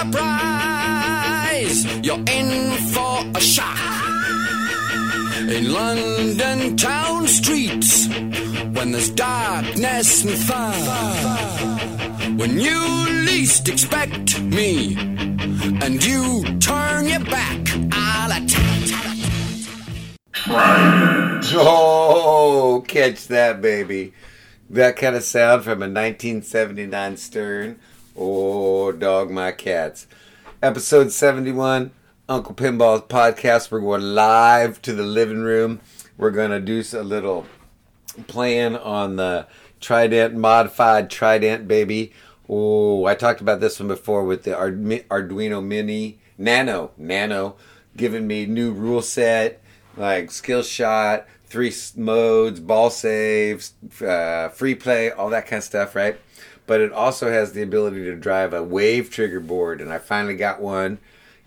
surprise. You're in for a shock. In London town streets, when there's darkness and fire. When you least expect me, and you turn your back, I'll attack. Oh, catch that, baby. That kind of sound from a 1979 Stern. Oh, dog my cats. Episode 71, Uncle Pinball's podcast. We're going live to the living room. We're going to do a little playing on the Trident, modified Trident, baby. Oh, I talked about this one before with the Arduino Mini Nano. Nano giving me new rule set, like skill shot, three modes, ball saves, uh, free play, all that kind of stuff, right? But it also has the ability to drive a WAV Trigger board, and I finally got one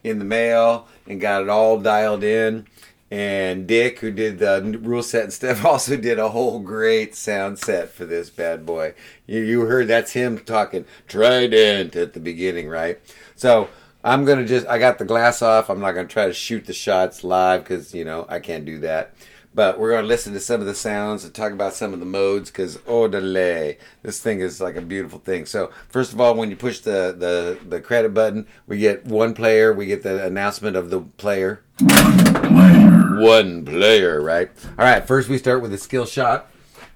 in the mail and got it all dialed in. And Dick, who did the rule set and stuff, also did a whole great sound set for this bad boy. You, you heard that's him talking Trident at the beginning, right? So I'm gonna just I got the glass off. I'm not gonna try to shoot the shots live because you know I can't do that. But we're gonna listen to some of the sounds and talk about some of the modes because oh delay, this thing is like a beautiful thing. So first of all, when you push the the the credit button, we get one player. We get the announcement of the player. One player, right? All right. First, we start with a skill shot.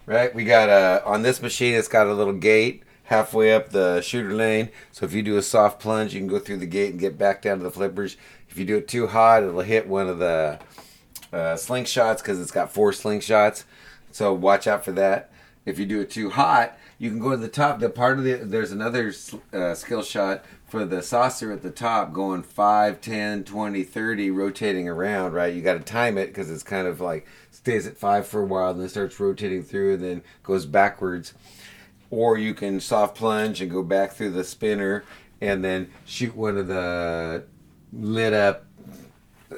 Right, we got uh, on this machine. It's got a little gate halfway up the shooter lane. So if you do a soft plunge, you can go through the gate and get back down to the flippers. If you do it too hot, it'll hit one of the uh, slingshots because it's got four slingshots. So watch out for that. If you do it too hot, you can go to the top. The part of the there's another uh, skill shot for the saucer at the top going 5, 10, 20, 30, rotating around, right? You got to time it because it's kind of like stays at 5 for a while and then starts rotating through and then goes backwards. Or you can soft plunge and go back through the spinner and then shoot one of the lit up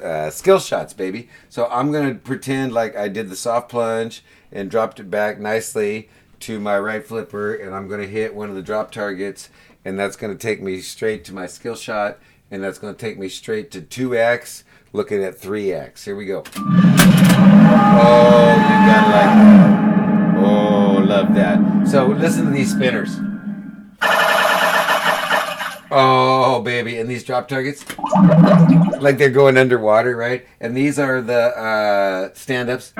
uh, skill shots, baby. So I'm gonna pretend like I did the soft plunge and dropped it back nicely to my right flipper, and I'm gonna hit one of the drop targets, and that's gonna take me straight to my skill shot, and that's gonna take me straight to 2x, looking at 3x. Here we go. Oh, you gotta like that. Oh, love that. So listen to these spinners. Oh, baby. And these drop targets, like they're going underwater, right? And these are the uh, stand ups.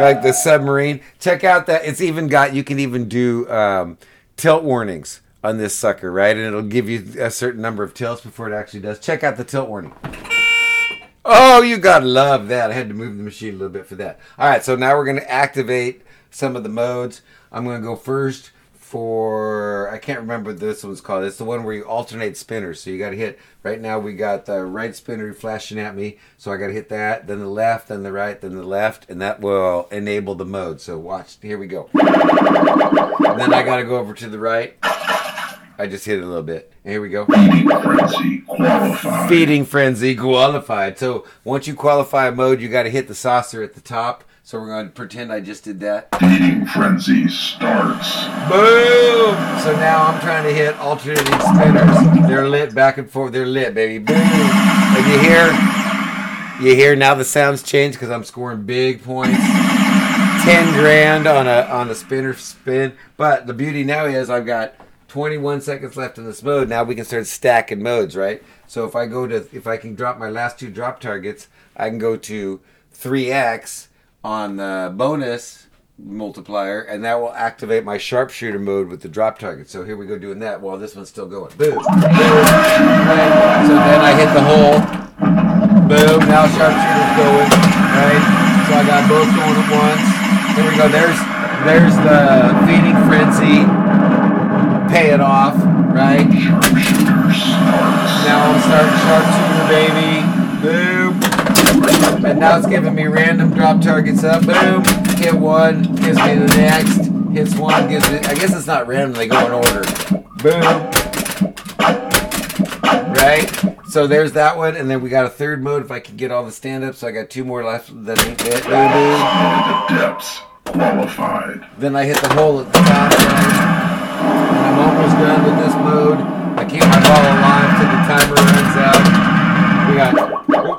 Like the submarine. Check out that. It's even got, you can even do um, tilt warnings on this sucker, right? And it'll give you a certain number of tilts before it actually does. Check out the tilt warning. Oh, you gotta love that. I had to move the machine a little bit for that. All right, so now we're gonna activate some of the modes. I'm gonna go first for I can't remember what this one's called. It's the one where you alternate spinners. So you gotta hit right now we got the right spinner flashing at me. So I gotta hit that, then the left, then the right, then the left, and that will enable the mode. So watch, here we go. And then I gotta go over to the right. I just hit it a little bit. Here we go. Frenzy qualified. Feeding frenzy qualified. So once you qualify a mode, you got to hit the saucer at the top. So we're going to pretend I just did that. Feeding frenzy starts. Boom! So now I'm trying to hit alternating spinners. They're lit back and forth. They're lit, baby. Boom! And you hear, you hear now the sounds change because I'm scoring big points. Ten grand on a on a spinner spin. But the beauty now is I've got 21 seconds left in this mode. Now we can start stacking modes, right? So if I go to if I can drop my last two drop targets, I can go to 3x on the bonus multiplier, and that will activate my sharpshooter mode with the drop target. So here we go doing that while this one's still going. Boom. Boom. Right. So then I hit the hole. Boom. Now sharpshooter's going. Right. So I got both going at once. Here we go. There's there's the feeding frenzy. Pay it off. Right. Now I'm starting sharpshooter, baby. Boom. And now it's giving me random drop targets up. Boom. Hit one. Gives me the next. Hits one. Gives me. I guess it's not random. They go in order. Boom. Right. So there's that one, and then we got a third mode if I can get all the stand-ups. So I got two more left that ain't it. Boom, boom. Depths qualified. Then I hit the hole at the top. right? And I'm almost done with this mode. I keep my ball alive till the timer runs out. We got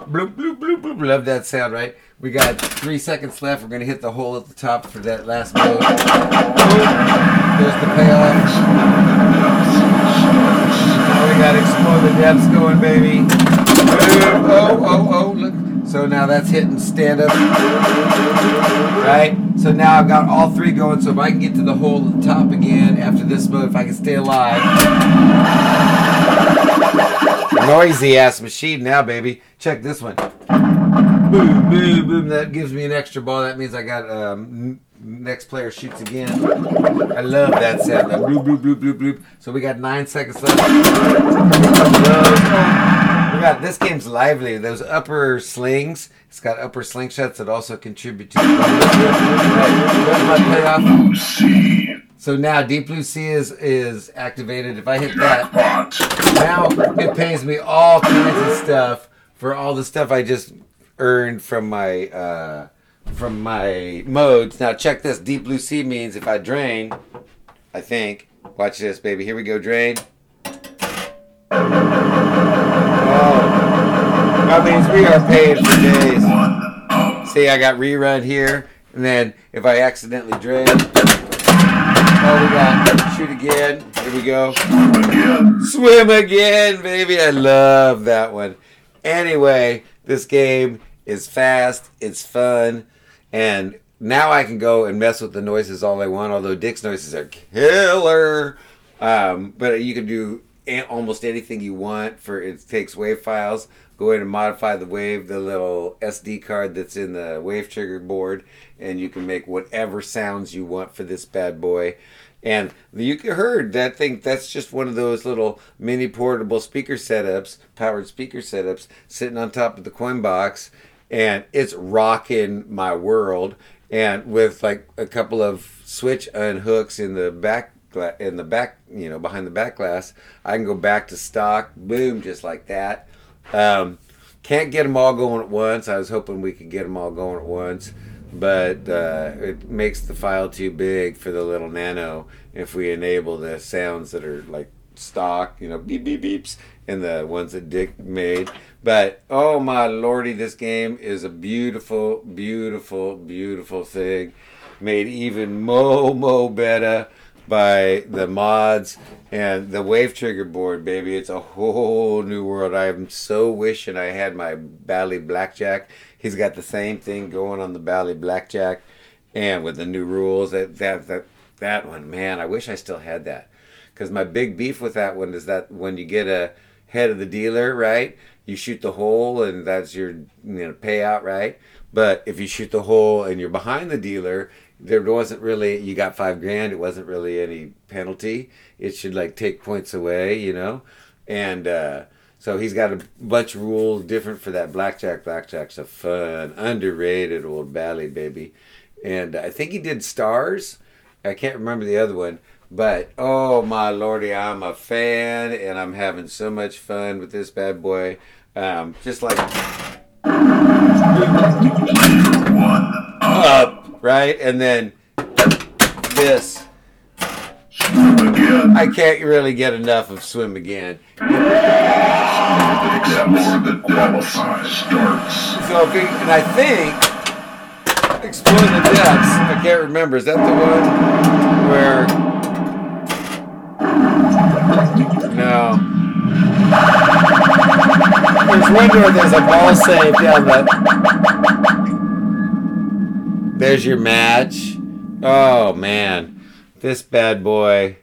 bloop, bloop, bloop, bloop. Love that sound, right? We got three seconds left. We're gonna hit the hole at the top for that last move. There's the payoff. Now we got explore the depths going, baby. Oh, oh, oh, oh! Look. So now that's hitting stand up. Right. So now I've got all three going. So if I can get to the hole at the top again after this move, if I can stay alive. Noisy ass machine now, baby. Check this one. Boom, boom, boom. That gives me an extra ball. That means I got um, n- next player shoots again. I love that sound. That bloop, bloop, bloop, bloop, bloop. So we got nine seconds left. We got this game's lively. Those upper slings. It's got upper slingshots that also contribute to. Right. There's. Blue Sea. So now Deep Blue Sea is is activated. If I hit that, now it pays me all kinds of stuff for all the stuff I just earned from my uh, from my modes. Now check this. Deep blue sea means if I drain, I think. Watch this, baby. Here we go. Drain. Oh, that means we are paid for days. See, I got rerun here, and then if I accidentally drain, oh, we got shoot again. Here we go. Again. Swim again, baby. I love that one. Anyway, this game is fast, it's fun, and now I can go and mess with the noises all I want, although Dick's noises are killer. Um, but you can do almost anything you want for it takes wave files. Go in and modify the wave, the little SD card that's in the WAV Trigger board, and you can make whatever sounds you want for this bad boy. And you heard that thing. That's just one of those little mini portable speaker setups, powered speaker setups, sitting on top of the coin box, and it's rocking my world. And with like a couple of switch unhooks in the back, in the back, you know, behind the back glass, I can go back to stock. Boom, just like that. Um, can't get them all going at once. I was hoping we could get them all going at once, but uh, it makes the file too big for the little nano if we enable the sounds that are like stock, you know, beep beep beeps, and the ones that Dick made. But oh my lordy, this game is a beautiful, beautiful, beautiful thing, made even mo mo better by the mods and the WAV Trigger board, baby. It's a whole new world. I'm so wishing I had my Bally Blackjack. He's got the same thing going on the Bally Blackjack, and with the new rules, that that that that one, man, I wish I still had that. Because my big beef with that one is that when you get a head of the dealer, right, you shoot the hole and that's your you know payout, right? But if you shoot the hole and you're behind the dealer, there wasn't really you got five grand. It wasn't really any penalty. It should like take points away, you know, and. uh so he's got a bunch of rules different for that blackjack. Blackjack's a fun, underrated old bally baby, and I think he did stars. I can't remember the other one, but oh my lordy, I'm a fan, and I'm having so much fun with this bad boy. Um, just like right, and then this. I can't really get enough of swim again. So, and I think explore the depths. I can't remember. Is that the one where? No. There's one where there's a ball save down the. There's your match. Oh man, this bad boy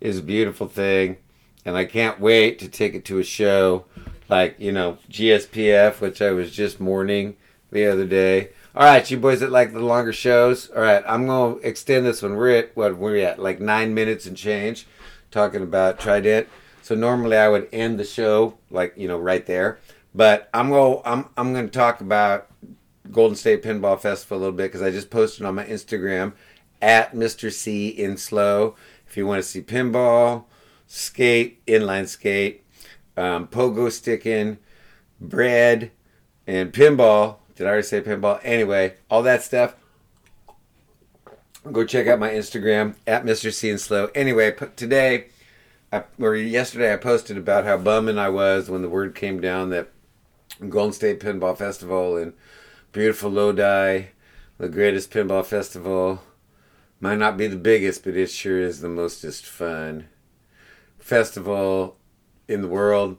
is a beautiful thing, and I can't wait to take it to a show like you know GSPF, which I was just mourning the other day. All right, you boys that like the longer shows. All right, I'm gonna extend this one. We're at what we're at like nine minutes and change, talking about Trident. So normally I would end the show like you know right there, but I'm gonna I'm I'm gonna talk about Golden State Pinball Festival a little bit because I just posted on my Instagram at Mr. C in slow. If you want to see pinball, skate, inline skate, um, pogo sticking, bread, and pinball. Did I already say pinball? Anyway, all that stuff. Go check out my Instagram at Mr. C and Slow. Anyway, today I, or yesterday I posted about how bumming I was when the word came down that Golden State Pinball Festival in beautiful Lodi, the greatest pinball festival, might not be the biggest, but it sure is the most just fun festival in the world.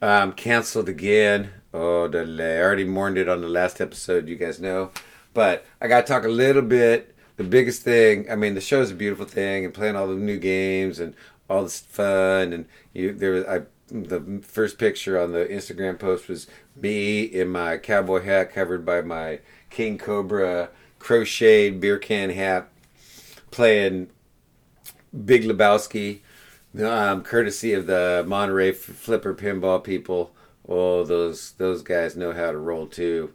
Um, canceled again. Oh, delay. I already mourned it on the last episode, you guys know. But I got to talk a little bit. The biggest thing, I mean, the show is a beautiful thing, and playing all the new games and all this fun. And you, there was, I, the first picture on the Instagram post was me in my cowboy hat covered by my King Cobra crocheted beer can hat, playing Big Lebowski um, courtesy of the Monterey Flipper Pinball people. Oh, those those guys know how to roll too.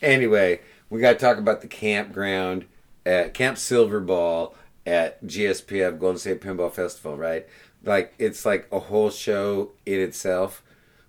Anyway, we got to talk about the campground at Camp Silverball at GSPF Golden State Pinball Festival, right? Like it's like a whole show in itself,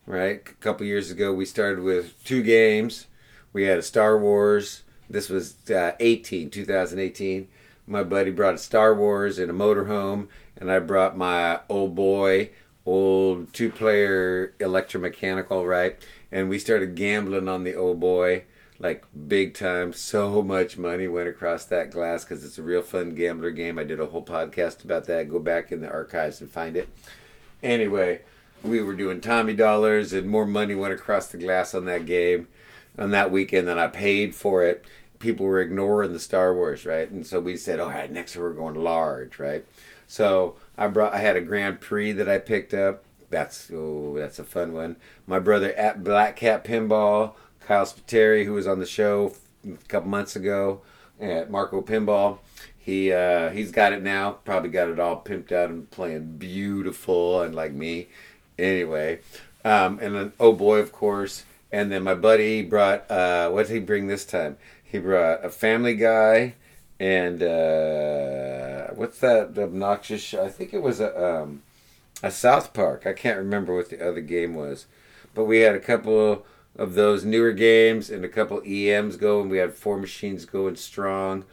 right? A couple years ago, we started with two games. We had a Star Wars. This was uh, 18, 2018. My buddy brought a Star Wars in a motorhome, and I brought my old boy, old two player electromechanical, right? And we started gambling on the old boy, like big time. So much money went across that glass because it's a real fun gambler game. I did a whole podcast about that. Go back in the archives and find it. Anyway, we were doing Tommy dollars, and more money went across the glass on that game on that weekend than I paid for it. People were ignoring the Star Wars, right? And so we said, all right, next we're going large, right? So I brought I had a Grand Prix that I picked up. That's oh that's a fun one. My brother at Black Cat Pinball, Kyle Spiteri, who was on the show a couple months ago at Marco Pinball. He uh, he's got it now. Probably got it all pimped out and playing beautiful, and like me. Anyway, um, and then oh boy, of course. And then my buddy brought uh, what did he bring this time? He brought a Family Guy and uh, what's that obnoxious? Show? I think it was a um, a South Park. I can't remember what the other game was, but we had a couple of those newer games and a couple EMs going. We had four machines going strong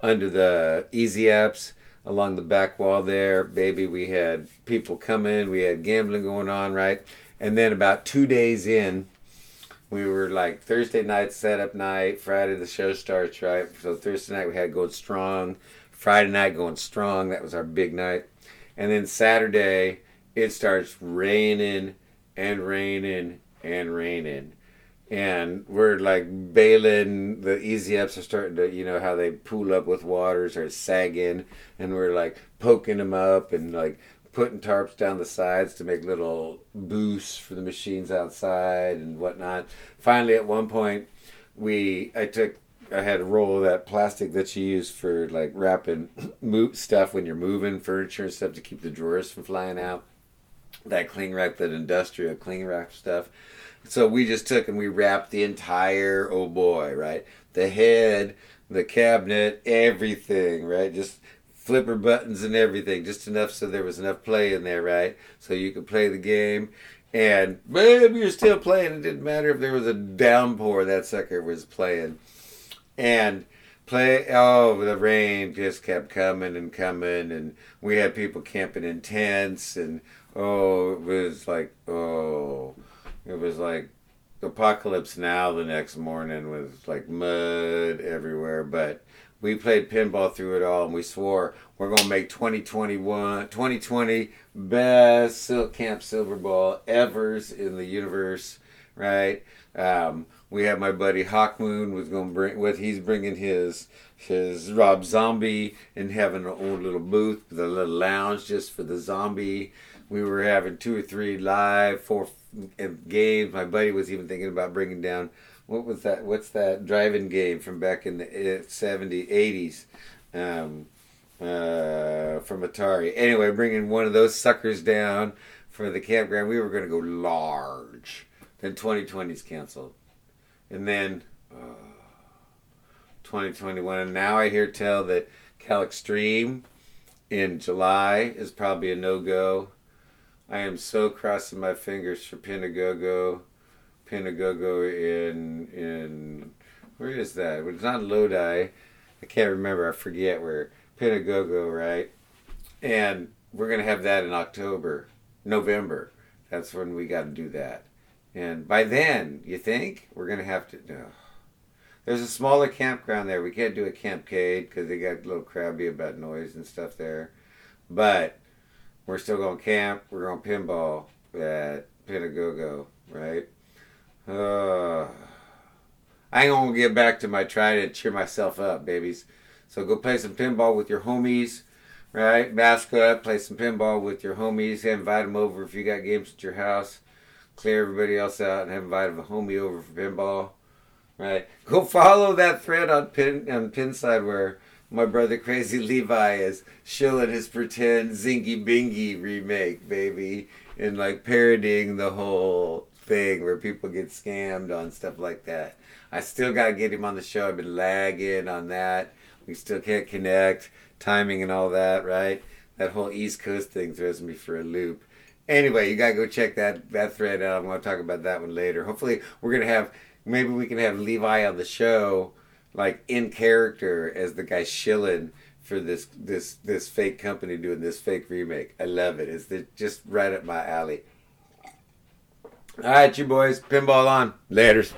under the easy ups along the back wall there. Baby, we had people coming. We had gambling going on, right? And then about two days in, we were like Thursday night setup night, Friday the show starts, right? So Thursday night we had going strong, Friday night going strong. That was our big night, and then Saturday it starts raining and raining and raining, and we're like bailing. The easy ups are starting to, you know, how they pool up with water, start sagging, and we're like poking them up and like putting tarps down the sides to make little boosts for the machines outside and whatnot. Finally, at one point, we I took I had a roll of that plastic that you use for like wrapping stuff when you're moving furniture and stuff to keep the drawers from flying out. That cling wrap, that industrial cling wrap stuff. So we just took and we wrapped the entire oh boy, right? The head, the cabinet, everything, right? Just flipper buttons and everything, just enough so there was enough play in there, right? So you could play the game. And man, you're still playing. It didn't matter if there was a downpour, that sucker was playing. And play oh the rain just kept coming and coming and we had people camping in tents and oh it was like oh it was like apocalypse now the next morning with like mud everywhere but we played pinball through it all and we swore we're going to make 2021 2020 best silk camp silver ball evers in the universe right? Um, we had my buddy hawkmoon was going to bring what he's bringing his his rob zombie and having an old little booth a little lounge just for the zombie we were having two or three live four games my buddy was even thinking about bringing down what was that? What's that driving game from back in the 70s, 80s um, uh, from Atari? Anyway, bringing one of those suckers down for the campground. We were going to go large. Then 2020's canceled. And then uh, 2021. And now I hear tell that Cal Extreme in July is probably a no go. I am so crossing my fingers for Pinagogo Pinagogo in in where is that? It's not Lodi. I can't remember. I forget where Pinagogo, right? And we're gonna have that in October. November. That's when we got to do that. And by then, you think we're gonna have to? No. There's a smaller campground there. We can't do a campcade because they got a little crabby about noise and stuff there. But we're still going to camp. We're going to pinball at Pinagogo, right? Uh, I ain't gonna get back to my try to cheer myself up, babies. So go play some pinball with your homies, right? Mask up, play some pinball with your homies. Invite them over if you got games at your house. Clear everybody else out and have invited a homie over for pinball. Right. Go follow that thread on pin on Pinside where my brother Crazy Levi is shilling his pretend Zingy Bingy remake, baby, and like parodying the whole thing where people get scammed on stuff like that. I still gotta get him on the show. I've been lagging on that. We still can't connect, timing and all that, right? That whole East Coast thing throws me for a loop. Anyway, you gotta go check that that thread out. I'm gonna talk about that one later. Hopefully, we're gonna have maybe we can have Levi on the show, like in character as the guy shilling for this this this fake company doing this fake remake. I love it. It's the, just right up my alley. All right, you boys, pinball on. Laters.